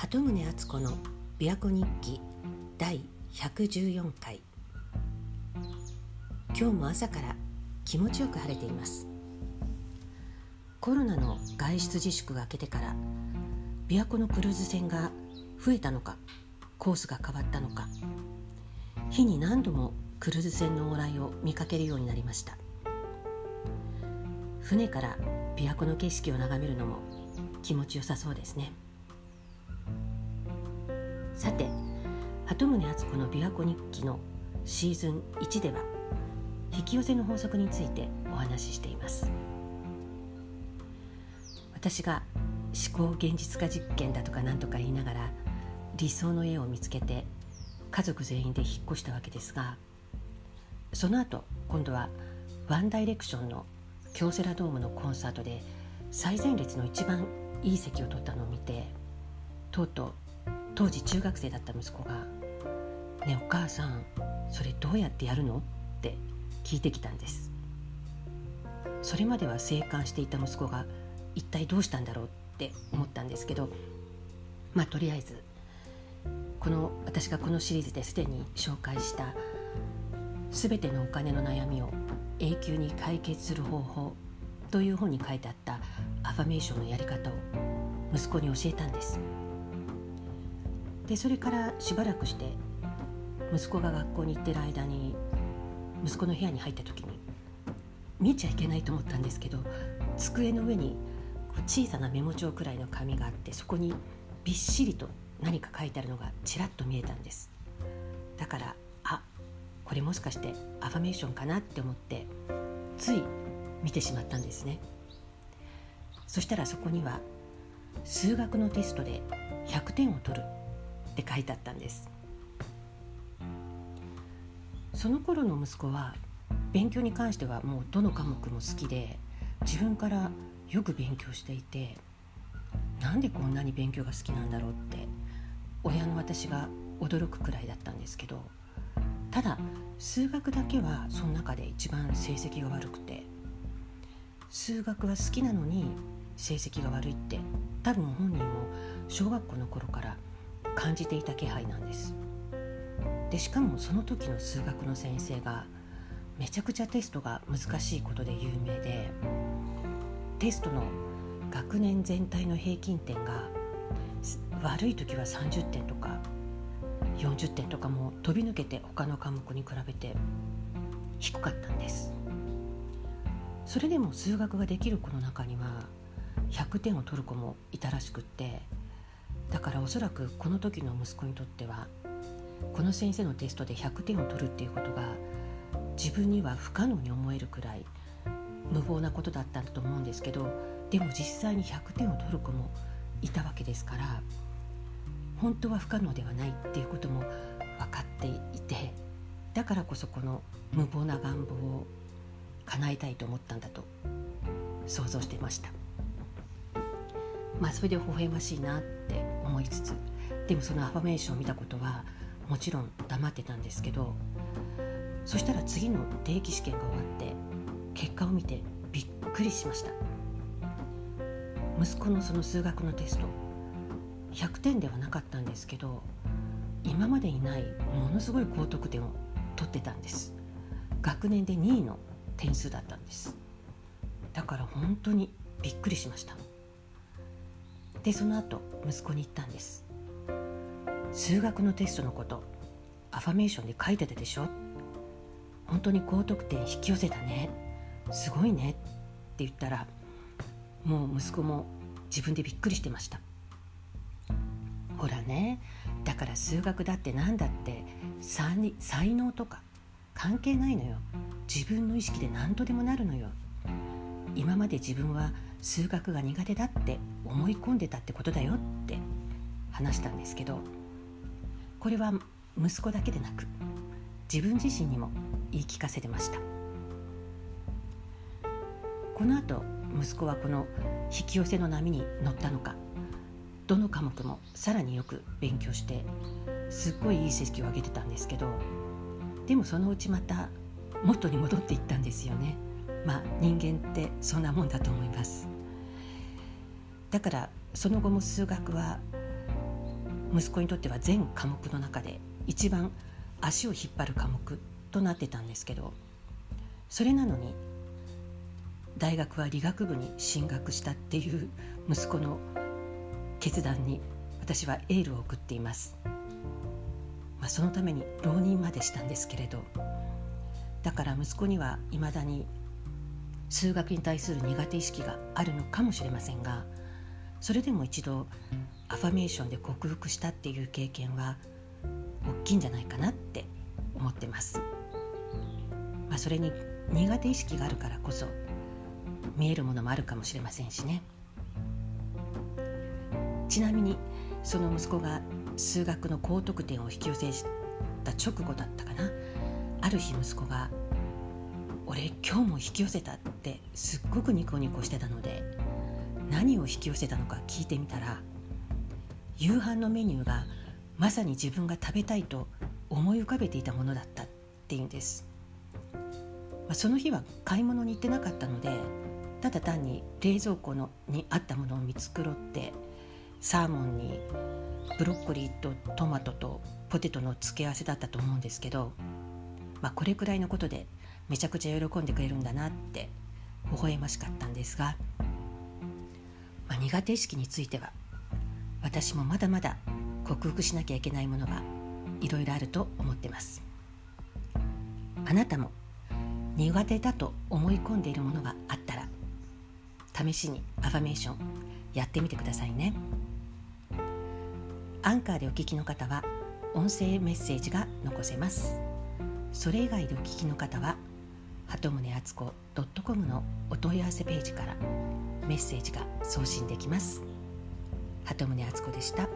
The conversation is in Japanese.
鳩宗敦子の琵琶湖日記第114回。今日も朝から気持ちよく晴れています。コロナの外出自粛が明けてから琵琶湖のクルーズ船が増えたのかコースが変わったのか日に何度もクルーズ船の往来を見かけるようになりました。船から琵琶湖の景色を眺めるのも気持ちよさそうですね。さて鳩宗敦子の琵琶湖日記のシーズン1では引き寄せの法則についてお話ししています。私が思考現実化実験だとか何とか言いながら理想の家を見つけて家族全員で引っ越したわけですがその後今度はワンダイレクションの京セラドームのコンサートで最前列の一番いい席を取ったのを見てとうとう当時中学生だった息子が「ねお母さんそれどうやってやるの?」って聞いてきたんですそれまでは生還していた息子が一体どうしたんだろうって思ったんですけどまあとりあえずこの私がこのシリーズですでに紹介した「すべてのお金の悩みを永久に解決する方法」という本に書いてあったアファメーションのやり方を息子に教えたんです。でそれからしばらくして息子が学校に行ってる間に息子の部屋に入った時に見ちゃいけないと思ったんですけど机の上に小さなメモ帳くらいの紙があってそこにびっしりと何か書いてあるのがちらっと見えたんです。だからあこれもしかしてアファメーションかなって思ってつい見てしまったんですね。そしたらそこには数学のテストで100点を取るって書いてあったんです。その頃の息子は勉強に関してはもうどの科目も好きで自分からよく勉強していてなんでこんなに勉強が好きなんだろうって親の私が驚くくらいだったんですけどただ数学だけはその中で一番成績が悪くて数学は好きなのに成績が悪いって多分本人も小学校の頃から感じていた気配なんです。でしかもその時の数学の先生がめちゃくちゃテストが難しいことで有名でテストの学年全体の平均点が悪い時は30点とか40点とかも飛び抜けて他の科目に比べて低かったんです。それでも数学ができる子の中には100点を取る子もいたらしくってだからおそらくこの時の息子にとってはこの先生のテストで100点を取るっていうことが自分には不可能に思えるくらい無謀なことだったんだと思うんですけどでも実際に100点を取る子もいたわけですから本当は不可能ではないっていうことも分かっていてだからこそこの無謀な願望を叶えたいと思ったんだと想像してました。まあそれで微笑ましいなって思いつつでもそのアファメーションを見たことはもちろん黙ってたんですけどそしたら次の定期試験が終わって結果を見てびっくりしました。息子のその数学のテスト100点ではなかったんですけど今までにないものすごい高得点を取ってたんです。学年で2位の点数だったんです。だから本当にびっくりしました。でその後息子に言ったんです。数学のテストのことアファメーションで書いてたでしょ？本当に高得点引き寄せたね。すごいね。って言ったらもう息子も自分でびっくりしてました。ほらねだから数学だって何だって才能とか関係ないのよ。自分の意識で何とでもなるのよ。今まで自分は数学が苦手だって思い込んでたってことだよって話したんですけどこれは息子だけでなく自分自身にも言い聞かせてましたこの後息子はこの引き寄せの波に乗ったのかどの科目もさらによく勉強してすっごいいい成績を上げてたんですけどでもそのうちまた元に戻っていったんですよね。まあ人間ってそんなもんだと思います。だからその後も数学は息子にとっては全科目の中で一番足を引っ張る科目となってたんですけどそれなのに大学は理学部に進学したっていう息子の決断に私はエールを送っています、まあ、そのために浪人までしたんですけれどだから息子にはいまだに数学に対する苦手意識があるのかもしれませんがそれでも一度アファメーションで克服したっていう経験は大きいんじゃないかなって思ってます、まあ、それに苦手意識があるからこそ見えるものもあるかもしれませんしね。ちなみにその息子が数学の高得点を引き寄せた直後だったかな。ある日息子が「俺今日も引き寄せた」ってすっごくニコニコしてたので何を引き寄せたのか聞いてみたら夕飯のメニューがまさに自分が食べたいと思い浮かべていたものだったっていうんです、まあ、その日は買い物に行ってなかったのでただ単に冷蔵庫のにあったものを見繕ってサーモンにブロッコリーとトマトとポテトの付け合わせだったと思うんですけど、まあ、これくらいのことでめちゃくちゃ喜んでくれるんだなって微笑ましかったんですが、まあ、苦手意識については私もまだまだ克服しなきゃいけないものがいろいろあると思ってます。あなたも苦手だと思い込んでいるものがあったら試しにアファメーションやってみてくださいね。アンカーでお聞きの方は音声メッセージが残せます。それ以外でお聞きの方は鳩宗敦子 .com のお問い合わせページからメッセージが送信できます鳩宗敦子でした。